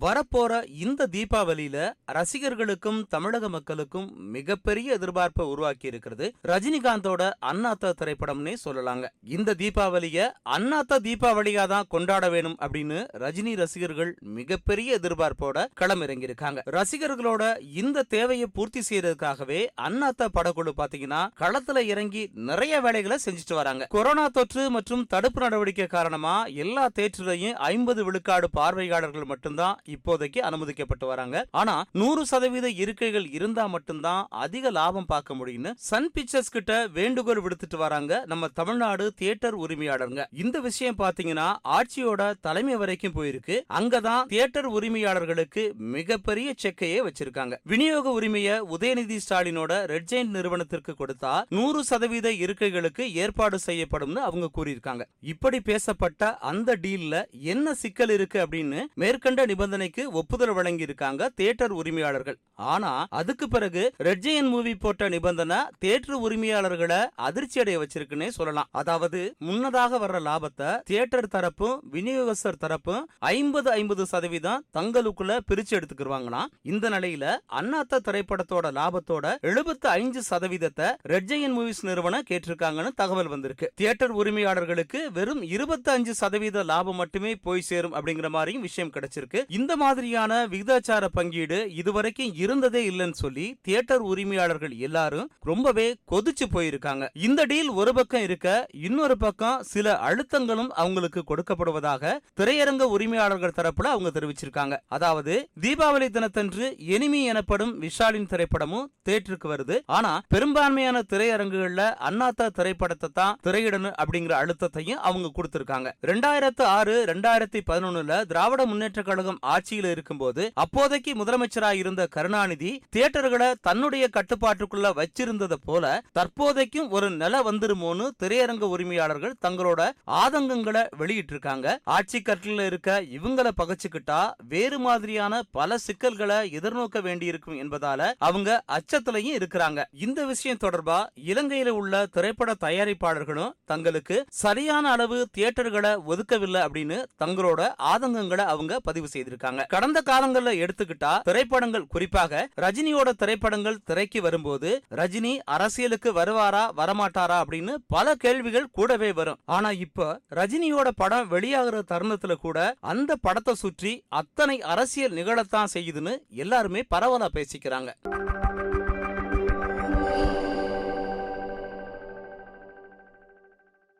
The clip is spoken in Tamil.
வரப்போற இந்த தீபாவளியில ரசிகர்களுக்கும் தமிழக மக்களுக்கும் மிகப்பெரிய எதிர்பார்ப்பை உருவாக்கி இருக்கிறது ரஜினிகாந்தோட அண்ணாத்த திரைப்படம்னே சொல்லலாங்க. இந்த தீபாவளிய அண்ணாத்த தீபாவளியா தான் கொண்டாட வேணும் அப்படின்னு ரஜினி ரசிகர்கள் மிகப்பெரிய எதிர்பார்ப்போட களமிறங்கியிருக்காங்க. ரசிகர்களோட இந்த தேவையை பூர்த்தி செய்யறதுக்காகவே அண்ணாத்த படக்குழு பாத்தீங்கன்னா களத்துல இறங்கி நிறைய வேலைகளை செஞ்சுட்டு வராங்க. கொரோனா தொற்று மற்றும் தடுப்பு நடவடிக்கை காரணமா எல்லா தேட்டரையும் ஐம்பது விழுக்காடு பார்வையாளர்கள் மட்டும்தான் இப்போதைக்கு அனுமதிக்கப்பட்டு வராங்க. ஆனா நூறு சதவீத இருக்கைகள் இருந்தா மட்டும்தான் அதிக லாபம் பார்க்க முடியும்னு சன் பிக்சர்ஸ் கிட்ட வேண்டுகோள் விடுத்துட்டு வராங்க நம்ம தமிழ்நாடு தியேட்டர் உரிமையாளருங்க. இந்த விஷயம் பாத்தீங்கன்னா ஆட்சியோட தலைமை வரைக்கும் போயிருக்கு. அங்கதான் தியேட்டர் உரிமையாளர்களுக்கு மிகப்பெரிய செக்கையே வச்சிருக்காங்க. விநியோக உரிமையை உதயநிதி ஸ்டாலினோட ரெட் ஜெயின் நிறுவனத்திற்கு கொடுத்தா நூறு சதவீத இருக்கைகளுக்கு ஏற்பாடு செய்யப்படும் அவங்க கூறியிருக்காங்க. இப்படி பேசப்பட்ட அந்த டீல்ல என்ன சிக்கல் இருக்கு அப்படின்னு மேற்கண்ட நிபந்தனை நிபந்தனைக்கு ஒப்புதல் வழங்கி இருக்காங்க தியேட்டர் உரிமையாளர்கள். ஆனா அதுக்கு பிறகு ரெட்ஜயன் மூவி போட்ட நிபந்தனை தியேட்டர் உரிமையாளர்களை அதிர்ச்சி அடைய வச்சிருக்குன்னே சொல்லலாம். அதாவது முன்னதாக வர்ற லாபத்தை தியேட்டர் தரப்பும் விநியோகஸ்தர் தரப்பும் ஐம்பது ஐம்பது சதவீதம் தங்களுக்குள்ள பிரிச்சு எடுத்துக்கிருவாங்கன்னா இந்த நிலையில அண்ணாத்த திரைப்படத்தோட லாபத்தோட எழுபத்து ஐந்து சதவீதத்தை ரெட்ஜயன் மூவிஸ் நிறுவனம் கேட்டிருக்காங்கன்னு தகவல் வந்திருக்கு. தியேட்டர் உரிமையாளர்களுக்கு வெறும் இருபத்தி அஞ்சு சதவீத லாபம் மட்டுமே போய் சேரும் அப்படிங்கிற மாதிரியும் விஷயம் கிடைச்சிருக்கு. இந்த இந்த மாதிரியான விகிதாச்சார பங்கீடு இதுவரைக்கும் இருந்ததே இல்லைன்னு சொல்லி தியேட்டர் உரிமையாளர்கள் எல்லாரும் ரொம்பவே கொதிச்சு போயிருக்காங்க. இந்த டீல் ஒரு பக்கம் இருக்க இன்னொரு பக்கம் சில அழுத்தங்களும் அவங்களுக்கு கொடுக்கப்படுவதாக திரையரங்க உரிமையாளர்கள் தரப்புல அவங்க தெரிவிச்சிருக்காங்க. அதாவது தீபாவளி தினத்தன்று எனிமி எனப்படும் விஷாலின் திரைப்படமும் தேட்டருக்கு வருது. ஆனா பெரும்பான்மையான திரையரங்குகள்ல அண்ணாத்தா திரைப்படத்தை தான் திரையிடணும் அப்படிங்கிற அழுத்தத்தையும் அவங்க கொடுத்திருக்காங்க. ரெண்டாயிரத்து ஆறு ரெண்டாயிரத்தி பதினொன்னுல திராவிட முன்னேற்ற கழகம் ஆட்சியில் இருக்கும்போது அப்போதைக்கு முதலமைச்சராக இருந்த கருணாநிதி தியேட்டர்களை தன்னுடைய கட்டுப்பாட்டுக்குள்ள வச்சிருந்தது போல தற்போதைக்கும் ஒரு நில வந்துருமோன்னு திரையரங்க உரிமையாளர்கள் தங்களோட ஆதங்கங்களை வெளியிட்டிருக்காங்க. ஆட்சி கட்டில இருக்க இவங்கள பகச்சுக்கிட்டா வேறு மாதிரியான பல சிக்கல்களை எதிர்நோக்க வேண்டியிருக்கும் என்பதால அவங்க அச்சத்திலையும் இருக்கிறாங்க. இந்த விஷயம் தொடர்பா இலங்கையில உள்ள திரைப்பட தயாரிப்பாளர்களும் தங்களுக்கு சரியான அளவு தியேட்டர்களை ஒதுக்கவில்லை அப்படின்னு தங்களோட ஆதங்கங்களை அவங்க பதிவு செய்திருக்காங்க. கடந்த காலங்கள்ல எடுத்துக்கிட்டா திரைப்படங்கள் குறிப்பாக ரஜினியோட திரைப்படங்கள் திரைக்கு வரும்போது ரஜினி அரசியலுக்கு வருவாரா வரமாட்டாரா அப்படின்னு பல கேள்விகள் கூடவே வரும். ஆனா இப்ப ரஜினியோட படம் வெளியாகிற தருணத்துல கூட அந்த படத்தை சுற்றி அத்தனை அரசியல் நிகழத்தான் செய்யுதுன்னு எல்லாருமே பரவலா பேசிக்கிறாங்க.